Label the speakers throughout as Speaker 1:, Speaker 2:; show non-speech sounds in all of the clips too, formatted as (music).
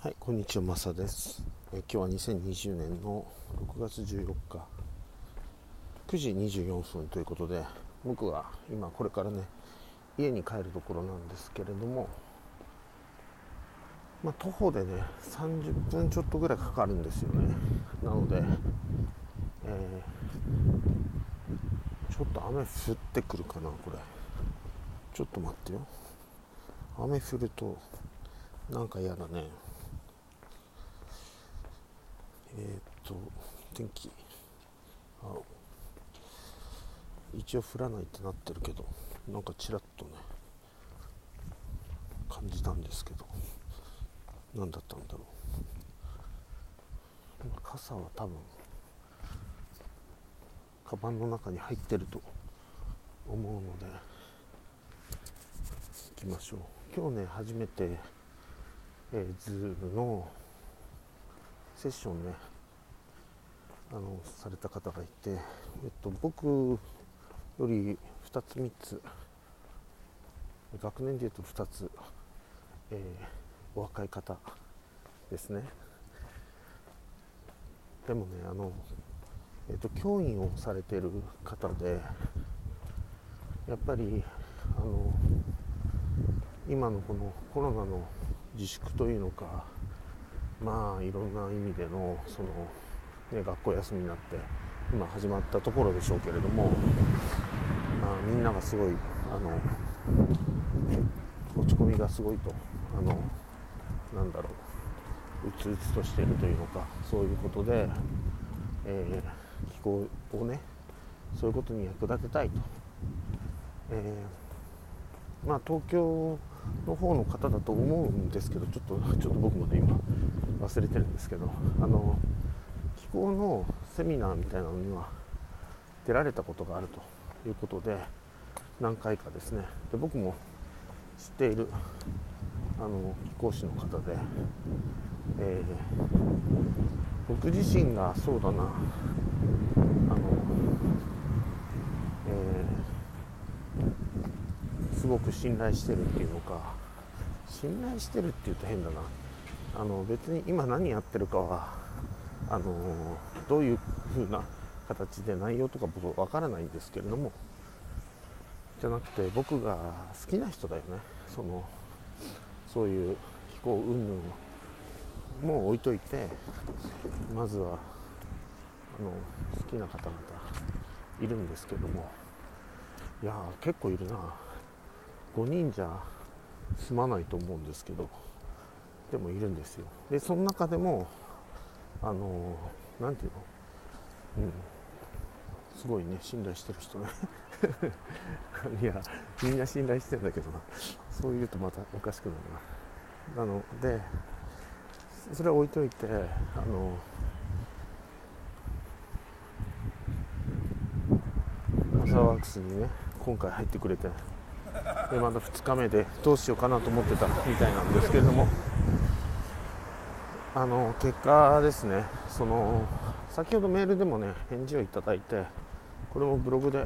Speaker 1: はい、こんにちは、マサです。え今日は2020年の6月14日、9時24分ということで、僕は今これからね、家に帰るところなんですけれども、まあ、徒歩でね、30分ちょっとぐらいかかるんですよね。なので、えーちょっと雨降ってくるかな、これ。ちょっと待ってよ。雨降ると、なんか嫌だね。えーっと天気。あ一応降らないってなってるけどなんかちらっとね感じたんですけど何だったんだろう。傘は多分カバンの中に入ってると思うので行きましょう。今日ね初めて、えー、ズームのセッションねあのされた方がいて、えっと、僕より2つ3つ学年でいうと2つ、えーお若い方ですね。でもねあの、えっと、教員をされてる方でやっぱりあの今のこのコロナの自粛というのかまあいろんな意味でのその、ね、学校休みになって今始まったところでしょうけれども、まあ、みんながすごいあの落ち込みがすごいとあのなんだろううつうつとしているというのかそういうことで、えー気候をねそういうことに役立てたいと、えーまあ東京の方の方だと思うんですけどちょっとちょっと僕もね今忘れてるんですけどあの気候のセミナーみたいなのには出られたことがあるということで何回かですね。で僕も知っているあの気候士の方で、えー僕自身がそうだなあの、えーすごく信頼してるっていうのか信頼してるっていうと変だな。あの別に今何やってるかはあのどういう風な形で内容とか僕わからないんですけれどもじゃなくて僕が好きな人だよね。そのそういう飛行云々もう置いといてまずはあの好きな方々いるんですけども。いや結構いるな。5人じゃ済まないと思うんですけど。でもいるんですよ。でその中でもあのなんていうの？うん。すごいね信頼してる人ね。(laughs) いやみんな信頼してんだけどな。そう言うとまたおかしくなるな。なのでそれは置いといてあのマサワークスにね今回入ってくれてでまだ2日目でどうしようかなと思ってたみたいなんですけれども。あの結果ですね。その先ほどメールでもね返事をいただいてこれもブログで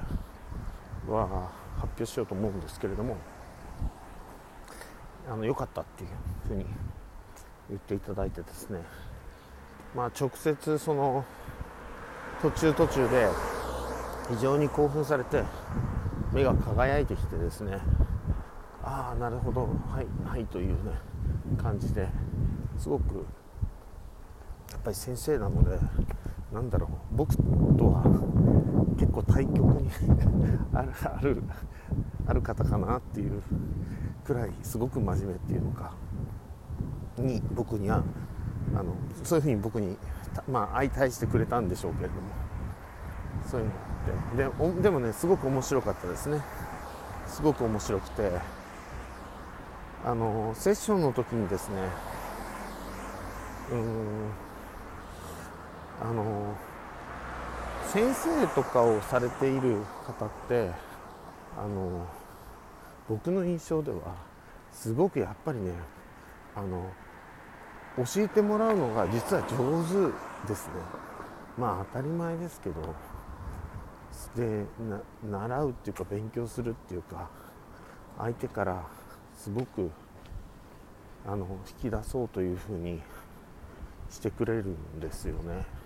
Speaker 1: は発表しようと思うんですけれどもあの良かったっていうふうに言っていただいてですね。まあ直接その途中途中で非常に興奮されて目が輝いてきてですね。ああなるほど。はいはいというね感じですごくぱり先生なのでなんだろう僕とは結構対極に (laughs) あるあるある方かなっていうくらいすごく真面目っていうのかに僕にはあのそういうふうに僕にまあ相対してくれたんでしょうけれどもそういうのがあって。ででもねすごく面白かったですね。すごく面白くてあのセッションの時にですねうんあの先生とかをされている方ってあの僕の印象ではすごくやっぱりねあの教えてもらうのが実は上手ですね。まあ当たり前ですけどで習うっていうか勉強するっていうか相手からすごくあの引き出そうというふうにしてくれるんですよね。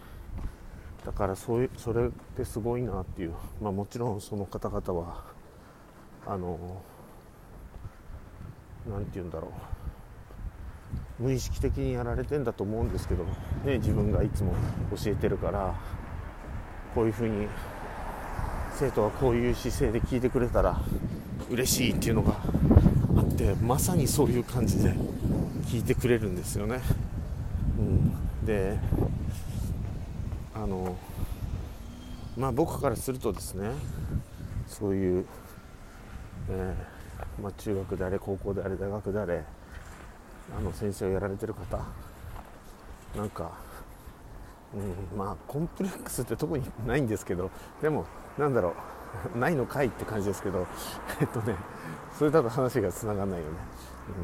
Speaker 1: だからそういうそれってすごいなっていう、まあ、もちろんその方々はあの何て言うんだろう。無意識的にやられてんだと思うんですけど、ね、自分がいつも教えてるからこういうふうに生徒はこういう姿勢で聞いてくれたら嬉しいっていうのがあってまさにそういう感じで聞いてくれるんですよね。うん、であのまあ僕からするとですねそういう、えー、まあ、中学であれ高校であれ大学であれあの先生をやられてる方なんか、うん、まあコンプレックスって特にないんですけどでもなんだろう (laughs) ないのかいって感じですけどえっとねそれだと話がつながらないよね、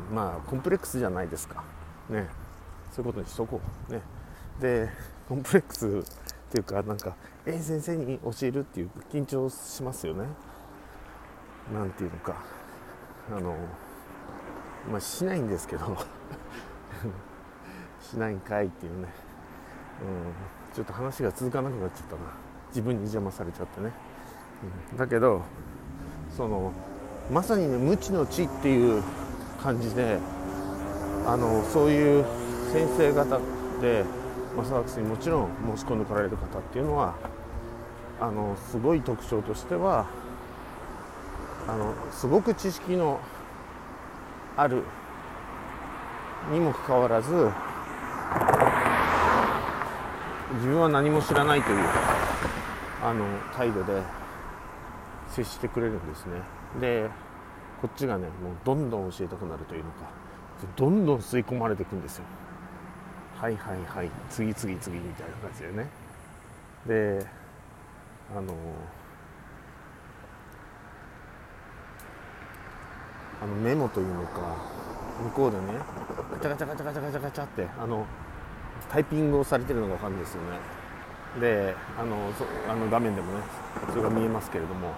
Speaker 1: うん、まあコンプレックスじゃないですか。ね。そういうことにしとこう。ね。でコンプレックスっていうかなんかえ先生に教えるっていう緊張しますよね。なんていうのか。あのまあしないんですけど。(laughs) しないんかいっていうね、うん、ちょっと話が続かなくなっちゃったな。自分に邪魔されちゃってね、うん、だけどそのまさにね無知の知っていう感じであのそういう先生方でマサワクスにもちろん申し込んでこられる方っていうのはあのすごい特徴としてはあのすごく知識のあるにもかかわらず自分は何も知らないというあの態度で接してくれるんですね。でこっちがねもうどんどん教えたくなるというのかどんどん吸い込まれていくんですよ。はいはいはい次次次みたいな感じでね。であのあのメモというのか向こうでねガチャガチャガチャガチャガチャガチャってあのタイピングをされてるのが分かるんですよね。であのそあの画面でもねそれが見えますけれども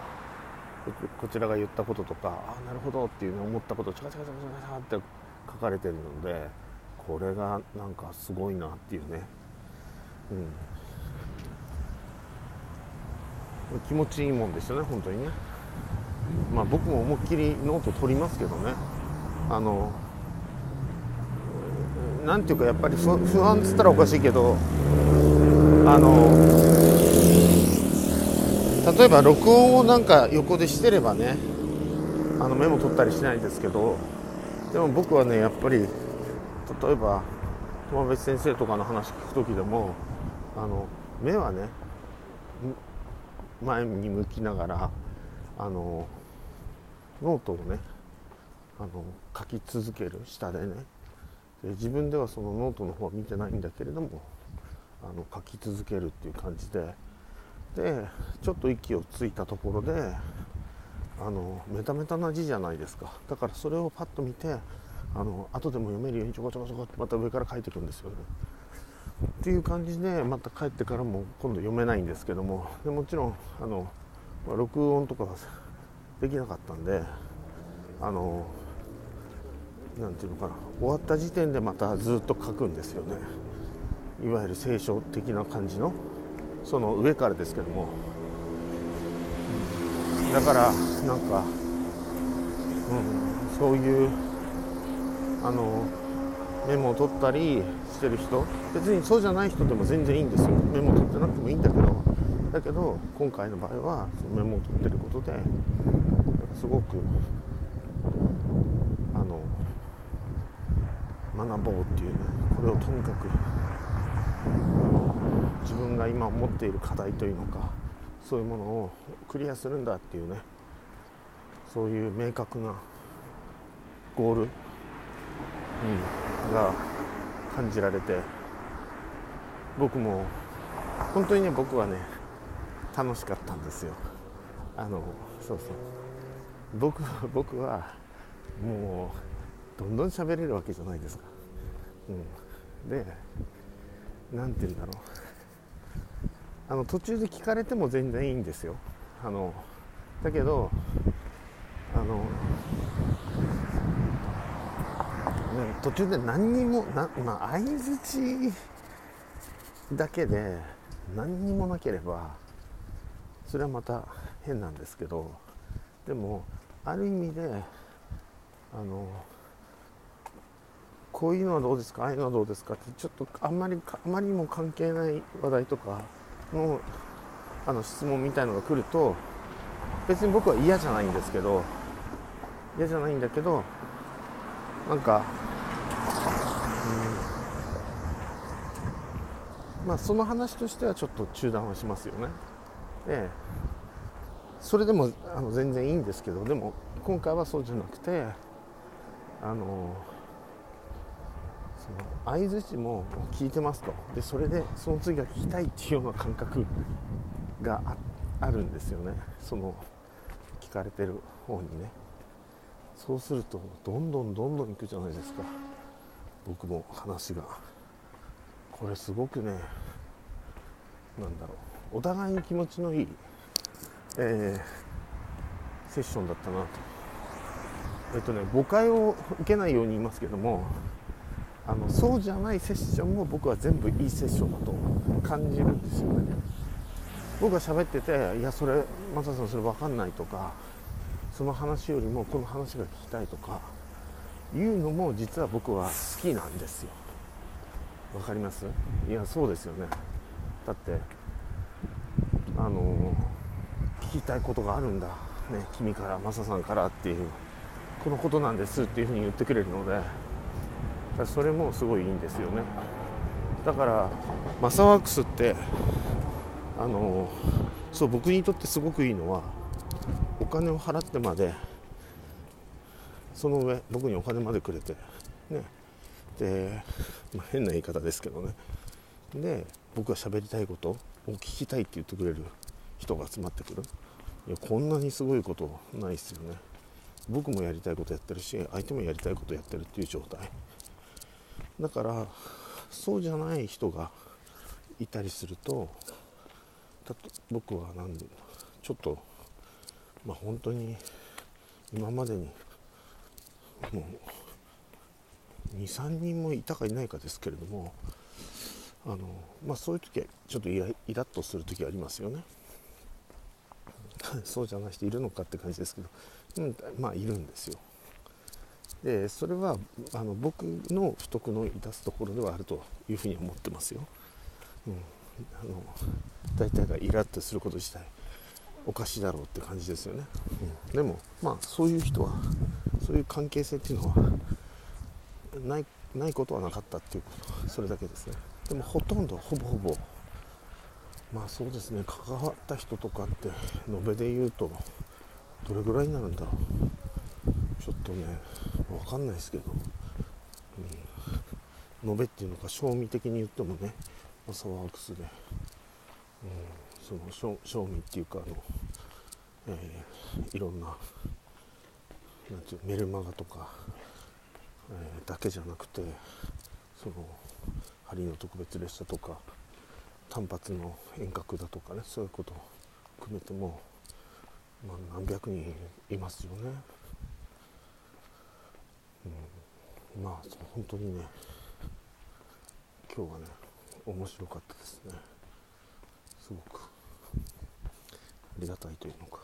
Speaker 1: こちらが言ったこととかああなるほどっていう、ね、思ったことをチャカチャカチャカチャって書かれてるのでこれがなんかすごいなっていうね、うん、気持ちいいもんですよね本当にね。まあ僕も思いっきりノート取りますけどね。あのなんていうかやっぱり不安っつったらおかしいけどあの例えば録音をなんか横でしてればねあのメモ取ったりしないですけどでも僕はねやっぱり例えば友別先生とかの話聞く時でもあの目はね前に向きながらあのノートをねあの書き続ける下でね。で自分ではそのノートの方は見てないんだけれどもあの書き続けるっていう感じで。でちょっと息をついたところであのメタメタな字じゃないですか。だからそれをパッと見てあの後でも読めるようにちょこちょこちょこってまた上から書いていくんですよね。っていう感じでまた帰ってからも今度読めないんですけども。でもちろんあの、まあ、録音とかできなかったんであのなんていうのかな。終わった時点でまたずっと書くんですよね。いわゆる聖書的な感じの。その上からですけども。だからなんか、うん、そういうあのメモを取ったりしてる人。別にそうじゃない人でも全然いいんですよ。メモを取ってなくてもいいんだけど。だけど今回の場合はそのメモを取ってることですごくあの学ぼうっていうね。これをとにかく自分が今持っている課題というのかそういうものをクリアするんだっていうね。そういう明確なゴール、が感じられて僕も本当にね僕はね楽しかったんですよ。あのそうそう。僕は僕はもうどんどん喋れるわけじゃないですか、うん、で何て言うんだろう。あの途中で聞かれても全然いいんですよ。あのだけどあのね、途中で何にもな、まあ、相づちだけで何にもなければそれはまた変なんですけどでもある意味であのこういうのはどうですかああいうのはどうですかってちょっとあんまりあまりにも関係ない話題とかのあの質問みたいのが来ると別に僕は嫌じゃないんですけど嫌じゃないんだけどなんか、まあその話としてはちょっと中断はしますよね。でそれでもあの全然いいんですけどでも今回はそうじゃなくてあのその相づちも聞いてますと。でそれでその次が聞きたいっていうような感覚があるんですよね。その聞かれてる方にね。そうするとどんどんどんどんいくじゃないですか。僕も話が。これすごくねなんだろう。お互いに気持ちのいい、えー、セッションだったなと。えっとね誤解を受けないように言いますけどもあのそうじゃないセッションも僕は全部いいセッションだと感じるんですよね。僕が喋ってていやそれマサさんそれ分かんないとかその話よりもこの話が聞きたいとかいうのも実は僕は好きなんですよ。わかります？いやそうですよね。だってあの聞きたいことがあるんだ、ね、君からマサさんからっていうこのことなんですっていうふうに言ってくれるのでそれもすごいいいんですよね。だからマサワークスってあのそう僕にとってすごくいいのはお金を払ってまでその上僕にお金までくれてね。で、まあ、変な言い方ですけどね。で僕が喋りたいことを聞きたいって言ってくれる人が集まってくる。いやこんなにすごいことないですよね。僕もやりたいことやってるし相手もやりたいことやってるっていう状態。だからそうじゃない人がいたりすると僕は何でちょっとまあ本当に今までにもう23人もいたかいないかですけれどもあの、まあ、そういう時はちょっとイライラッとする時ありますよね。(laughs) そうじゃない人いるのかって感じですけど、うん、まあいるんですよ。でそれはあの僕の不徳の致すところではあるというふうに思ってますよ、うん、あの大体がイラッとすること自体おかしいだろうって感じですよね、うん、でもまあそういう人はそういう関係性っていうのはないないことはなかったっていうことそれだけですね。でもほとんどほぼほぼまあそうですね関わった人とかって延べで言うとどれぐらいになるんだろう。ちょっとね分かんないですけど、うん、延べっていうのか賞味的に言ってもねサワークスで、うん、その賞味っていうかあの、えー、いろんななんていうメルマガとか、えー、だけじゃなくてその針の特別列車とか単発の遠隔だとかねそういうことを含めても、まあ、何百人いますよね。うん、まあ本当にね今日はね面白かったですね。すごくありがたいというのか。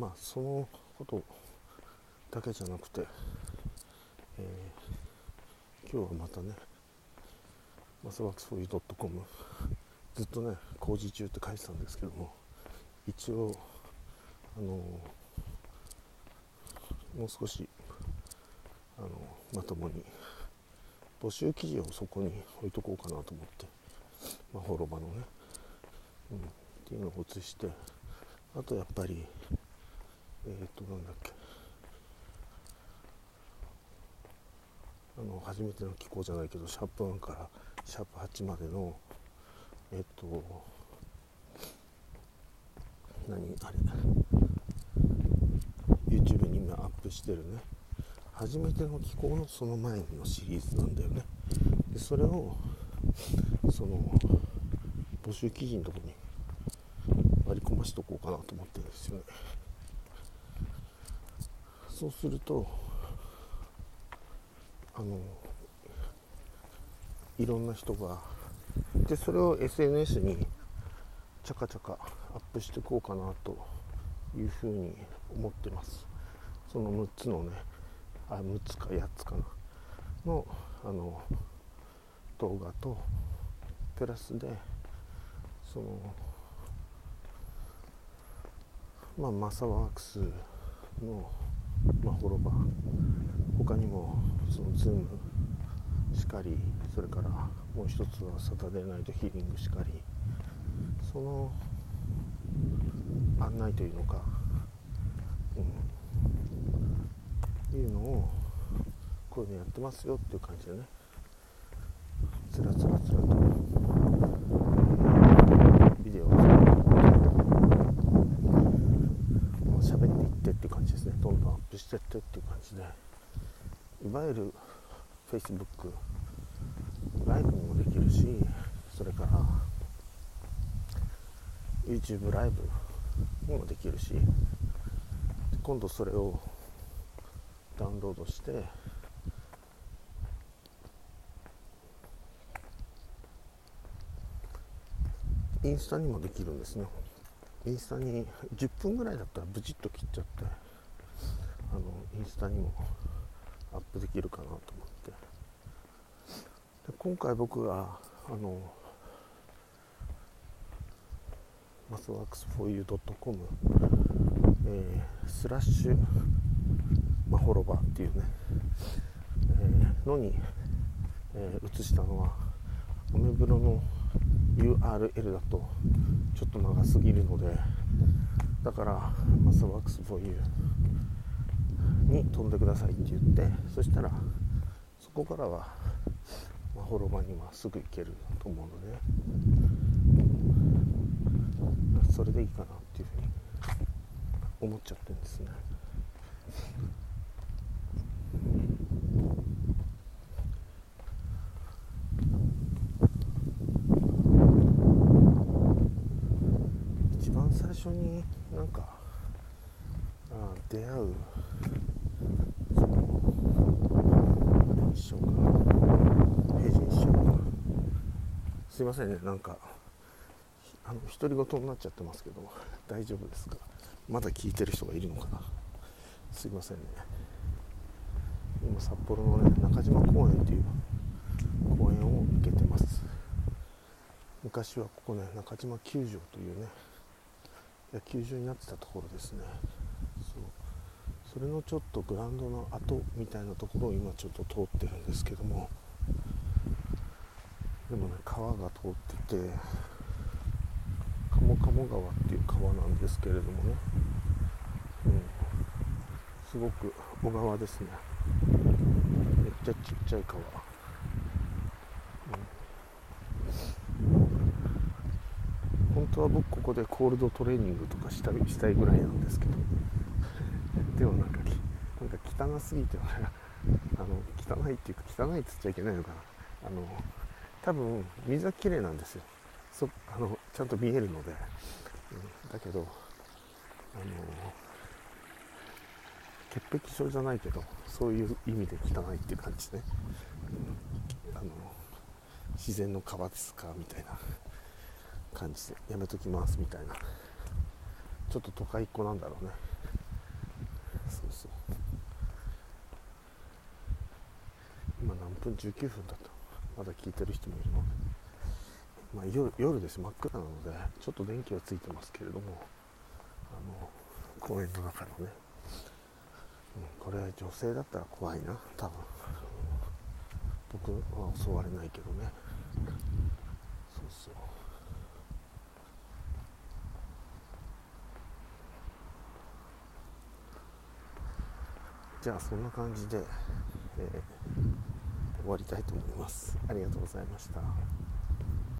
Speaker 1: まあそのことだけじゃなくて、えー、今日はまたねマスワークスフォードットコムずっとね工事中って書いてたんですけども一応あのもう少しあのまともに募集記事をそこに置いとこうかなと思って、まあ、滅場のね、うん、っていうのを移してあとやっぱりえっ、ー、となんだっけ。あの初めての機構じゃないけどシャープ1からシャープ8までのえっ、ー、と何あれ。YouTube に今アップしてるね。初めての気候のその前のシリーズなんだよね。でそれをその募集記事のとこに割り込ましとこうかなと思ってるんですよね。そうするとあのいろんな人がでそれを SNS にちゃかちゃかアップしていこうかなというふうに思ってます。その6つのねあ6つか8つかな。のあの動画とプラスでそのまあマサワークスのまあメルマガ他にもそのズームしかりそれからもう一つはサタデーナイトヒーリングしかり。その案内というのか、うん、いうのをこういうのやってますよっていう感じでね。つらつらつらとビデオを喋っていってっていう感じですねどんどんアップしてってっていう感じでいわゆる Facebook ライブもできるしそれから YouTube ライブもできるし今度それをダウンロードしてインスタにもできるんですね。インスタに10分ぐらいだったらブチッと切っちゃって。あのインスタにもアップできるかなと思って。で今回僕があのマスワークス 4u.com、えー、スラッシュマホロバっていうね、えー、のに、えー、移したのはアメブロの URL だとちょっと長すぎるのでだからマスワークス 4u に飛んでくださいって言ってそしたらそこからはまほろばにはすぐ行けると思うので、それでいいかなっていうふうに思っちゃってるんですね。一番最初になんかあ出会うにしようかなページにしようかなすいませんね。なんかあの独り言になっちゃってますけど大丈夫ですか？まだ聞いてる人がいるのかな？すいませんね。今札幌のね中島公園っていう公園を受けてます。昔はここね中島球場というね野球場になってたところですね。それのちょっとグラウンドの跡みたいなところを今ちょっと通ってるんですけども。でもね川が通ってて鴨鴨川っていう川なんですけれどもね、うん、すごく小川ですね。めっちゃちっちゃい川、うん、本当は僕ここでコールドトレーニングとかしたりしたいぐらいなんですけど。(laughs) でもなんかなんか汚すぎて (laughs) あの汚いっていうか汚いっつっちゃいけないのかな。あの多分水は綺麗なんですよ。そあのちゃんと見えるので、うん、だけどあの潔癖症じゃないけどそういう意味で汚いっていう感じね、うん、あの自然の川ですかみたいな感じでやめときますみたいな。ちょっと都会っ子なんだろうね。そうそう。今何分？19分だとまだ聞いてる人もいるので、まあ、夜夜です。真っ暗なのでちょっと電気はついてますけれども。あの公園の中のね、うん、これ女性だったら怖いな。多分。僕は襲われないけどね。そうそう。じゃあそんな感じで、えー、終わりたいと思います。ありがとうございました。